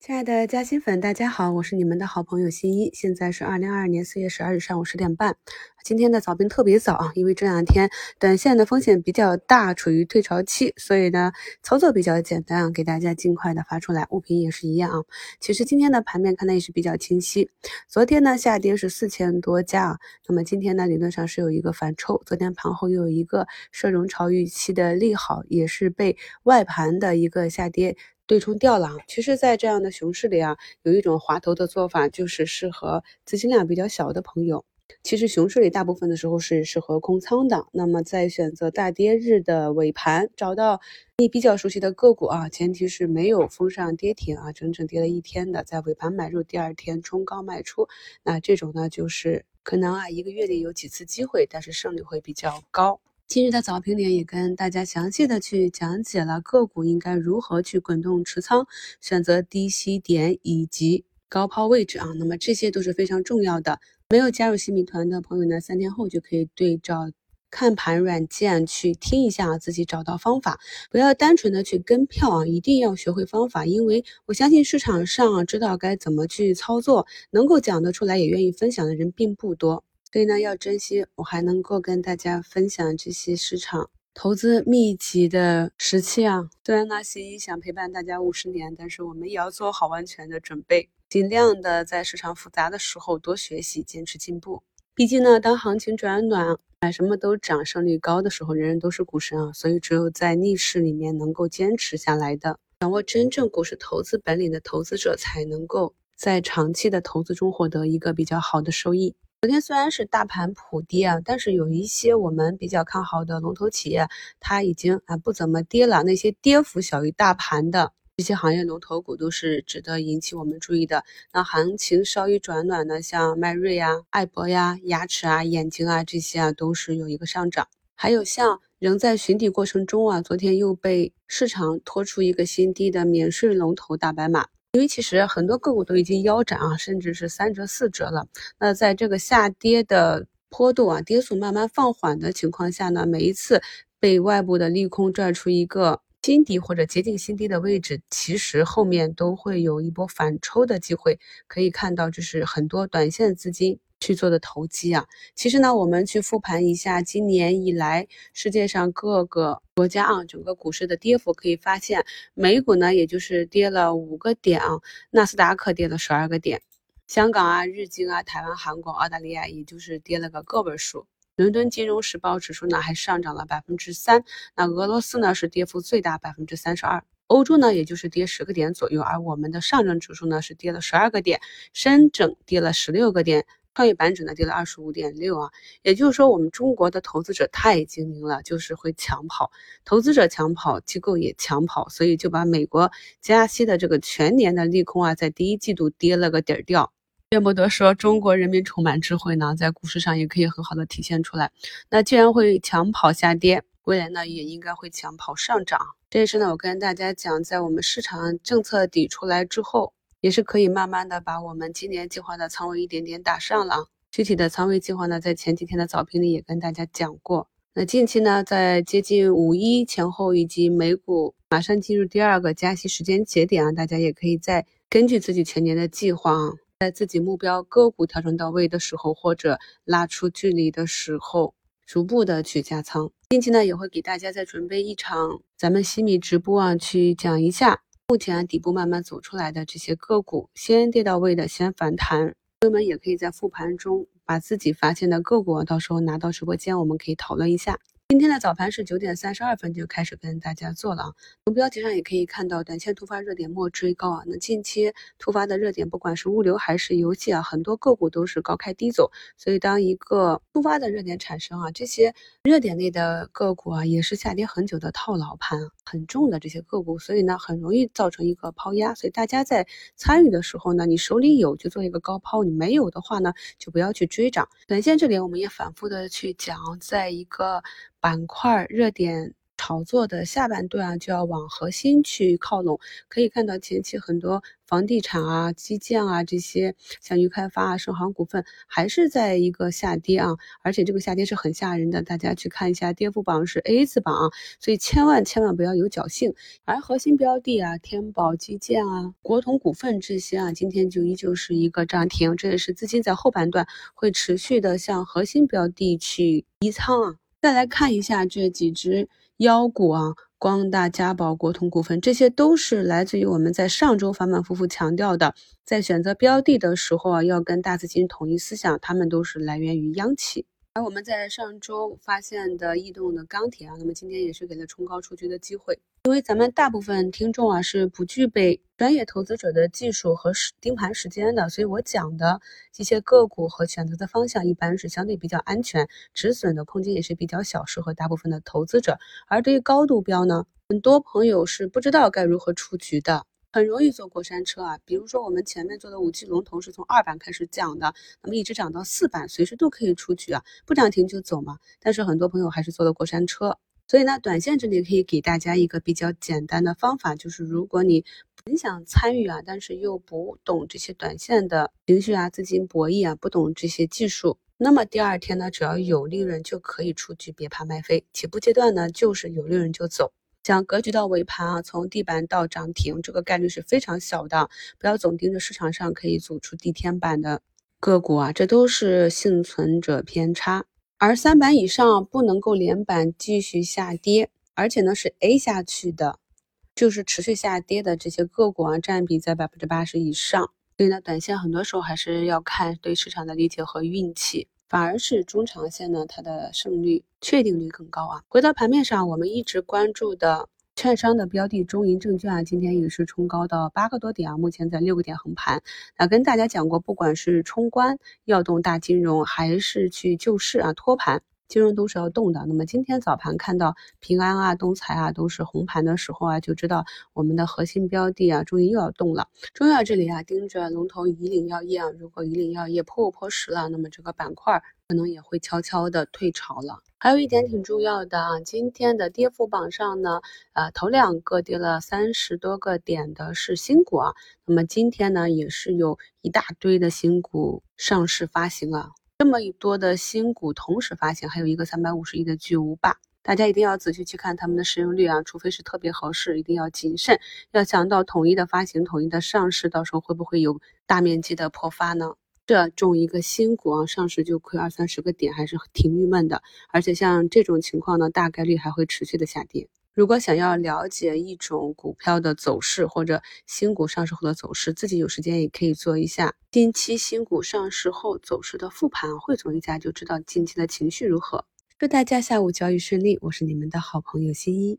亲爱的嘉兴粉，大家好，我是你们的好朋友新一。现在是二零二二年四月十二日上午十点半。今天的早评特别早啊，因为这两天短线的风险比较大，处于退潮期，所以呢操作比较简单啊，给大家尽快的发出来。物品也是一样啊。其实今天的盘面看的也是比较清晰。昨天呢下跌是四千多家啊，那么今天呢理论上是有一个反抽。昨天盘后又有一个社融潮预期的利好，也是被外盘的一个下跌。对冲掉了，其实，在这样的熊市里啊，有一种滑头的做法，就是适合资金量比较小的朋友。其实熊市里大部分的时候是适合空仓的。那么在选择大跌日的尾盘，找到你比较熟悉的个股啊，前提是没有封上跌停啊，整整跌了一天的，在尾盘买入，第二天冲高卖出，那这种呢，就是可能啊一个月里有几次机会，但是胜率会比较高。今日的早评里也跟大家详细的去讲解了个股应该如何去滚动持仓，选择低吸点以及高抛位置啊，那么这些都是非常重要的。没有加入新米团的朋友呢，三天后就可以对照看盘软件去听一下，自己找到方法，不要单纯的去跟票啊，一定要学会方法，因为我相信市场上知道该怎么去操作，能够讲得出来也愿意分享的人并不多。所以呢，要珍惜我还能够跟大家分享这些市场投资秘籍的时期啊。虽然呢，新一想陪伴大家五十年，但是我们也要做好完全的准备，尽量的在市场复杂的时候多学习，坚持进步。毕竟呢，当行情转暖，买什么都涨，胜率高的时候，人人都是股神啊。所以，只有在逆市里面能够坚持下来的，掌握真正股市投资本领的投资者，才能够在长期的投资中获得一个比较好的收益。昨天虽然是大盘普跌啊，但是有一些我们比较看好的龙头企业，它已经啊不怎么跌了。那些跌幅小于大盘的这些行业龙头股都是值得引起我们注意的。那行情稍一转暖呢，像迈瑞呀、爱博呀、牙齿啊、眼睛啊这些啊，都是有一个上涨。还有像仍在寻底过程中啊，昨天又被市场拖出一个新低的免税龙头大白马。因为其实很多个股都已经腰斩啊，甚至是三折四折了。那在这个下跌的坡度啊，跌速慢慢放缓的情况下呢，每一次被外部的利空拽出一个新低或者接近新低的位置，其实后面都会有一波反抽的机会。可以看到，就是很多短线资金。去做的投机啊，其实呢，我们去复盘一下今年以来世界上各个国家啊，整个股市的跌幅，可以发现美股呢，也就是跌了五个点啊，纳斯达克跌了十二个点，香港啊、日经啊、台湾、韩国、澳大利亚，也就是跌了个个位数。伦敦金融时报指数呢，还上涨了百分之三，那俄罗斯呢是跌幅最大，百分之三十二，欧洲呢也就是跌十个点左右，而我们的上证指数呢是跌了十二个点，深证跌了十六个点。创业板指呢跌了二十五点六啊，也就是说我们中国的投资者太精明了，就是会抢跑，投资者抢跑，机构也抢跑，所以就把美国加息的这个全年的利空啊，在第一季度跌了个底儿掉。怨不得说中国人民充满智慧呢，在股市上也可以很好的体现出来。那既然会抢跑下跌，未来呢也应该会抢跑上涨。这也是呢我跟大家讲，在我们市场政策底出来之后。也是可以慢慢的把我们今年计划的仓位一点点打上了。具体的仓位计划呢，在前几天的早评里也跟大家讲过。那近期呢，在接近五一前后，以及美股马上进入第二个加息时间节点啊，大家也可以在根据自己全年的计划，在自己目标个股调整到位的时候，或者拉出距离的时候，逐步的去加仓。近期呢，也会给大家再准备一场咱们西米直播啊，去讲一下。目前底部慢慢走出来的这些个股，先跌到位的先反弹，朋友们也可以在复盘中把自己发现的个股，到时候拿到直播间，我们可以讨论一下。今天的早盘是九点三十二分就开始跟大家做了啊，从标题上也可以看到，短线突发热点莫追高啊。那近期突发的热点，不管是物流还是游戏啊，很多个股都是高开低走。所以当一个突发的热点产生啊，这些热点类的个股啊，也是下跌很久的套牢盘很重的这些个股，所以呢，很容易造成一个抛压。所以大家在参与的时候呢，你手里有就做一个高抛，你没有的话呢，就不要去追涨。短线这里我们也反复的去讲，在一个。板块热点炒作的下半段啊，就要往核心去靠拢。可以看到前期很多房地产啊、基建啊这些，像渝开发啊、盛航股份还是在一个下跌啊，而且这个下跌是很吓人的。大家去看一下跌幅榜是 A 字榜啊，所以千万千万不要有侥幸。而核心标的啊，天宝基建啊、国统股份这些啊，今天就依旧是一个涨停，这也是资金在后半段会持续的向核心标的去移仓啊。再来看一下这几只。妖股啊，光大、嘉宝、国统股份，这些都是来自于我们在上周反反复复强调的，在选择标的的时候啊，要跟大资金统一思想，它们都是来源于央企。而我们在上周发现的异动的钢铁啊，那么今天也是给了冲高出局的机会。因为咱们大部分听众啊是不具备专业投资者的技术和盯盘时间的，所以我讲的一些个股和选择的方向一般是相对比较安全，止损的空间也是比较小，适合大部分的投资者。而对于高度标呢，很多朋友是不知道该如何出局的，很容易坐过山车啊。比如说我们前面做的五 G 龙头是从二板开始讲的，那么一直涨到四板，随时都可以出局啊，不涨停就走嘛。但是很多朋友还是坐了过山车。所以呢，短线这里可以给大家一个比较简单的方法，就是如果你很想参与啊，但是又不懂这些短线的情绪啊、资金博弈啊，不懂这些技术，那么第二天呢，只要有利润就可以出局，别怕卖飞。起步阶段呢，就是有利润就走。讲格局到尾盘啊，从地板到涨停，这个概率是非常小的。不要总盯着市场上可以走出地天板的个股啊，这都是幸存者偏差。而三板以上不能够连板继续下跌，而且呢是 A 下去的，就是持续下跌的这些个股啊，占比在百分之八十以上。所以呢，短线很多时候还是要看对市场的理解和运气，反而是中长线呢，它的胜率确定率更高啊。回到盘面上，我们一直关注的。券商的标的中银证券啊，今天也是冲高到八个多点啊，目前在六个点横盘。那跟大家讲过，不管是冲关要动大金融，还是去救市啊托盘，金融都是要动的。那么今天早盘看到平安啊、东财啊都是红盘的时候啊，就知道我们的核心标的啊，终于又要动了。中药这里啊，盯着龙头以岭药业啊，如果以岭药业破五破十了，那么这个板块可能也会悄悄的退潮了。还有一点挺重要的啊，今天的跌幅榜上呢，呃，头两个跌了三十多个点的是新股啊。那么今天呢，也是有一大堆的新股上市发行啊。这么多的新股同时发行，还有一个三百五十亿的巨无霸，大家一定要仔细去看他们的市盈率啊，除非是特别合适，一定要谨慎。要想到统一的发行、统一的上市，到时候会不会有大面积的破发呢？这种一个新股啊，上市就亏二三十个点，还是挺郁闷的。而且像这种情况呢，大概率还会持续的下跌。如果想要了解一种股票的走势，或者新股上市后的走势，自己有时间也可以做一下近期新股上市后走势的复盘，汇总一下就知道近期的情绪如何。祝大家下午交易顺利，我是你们的好朋友新一。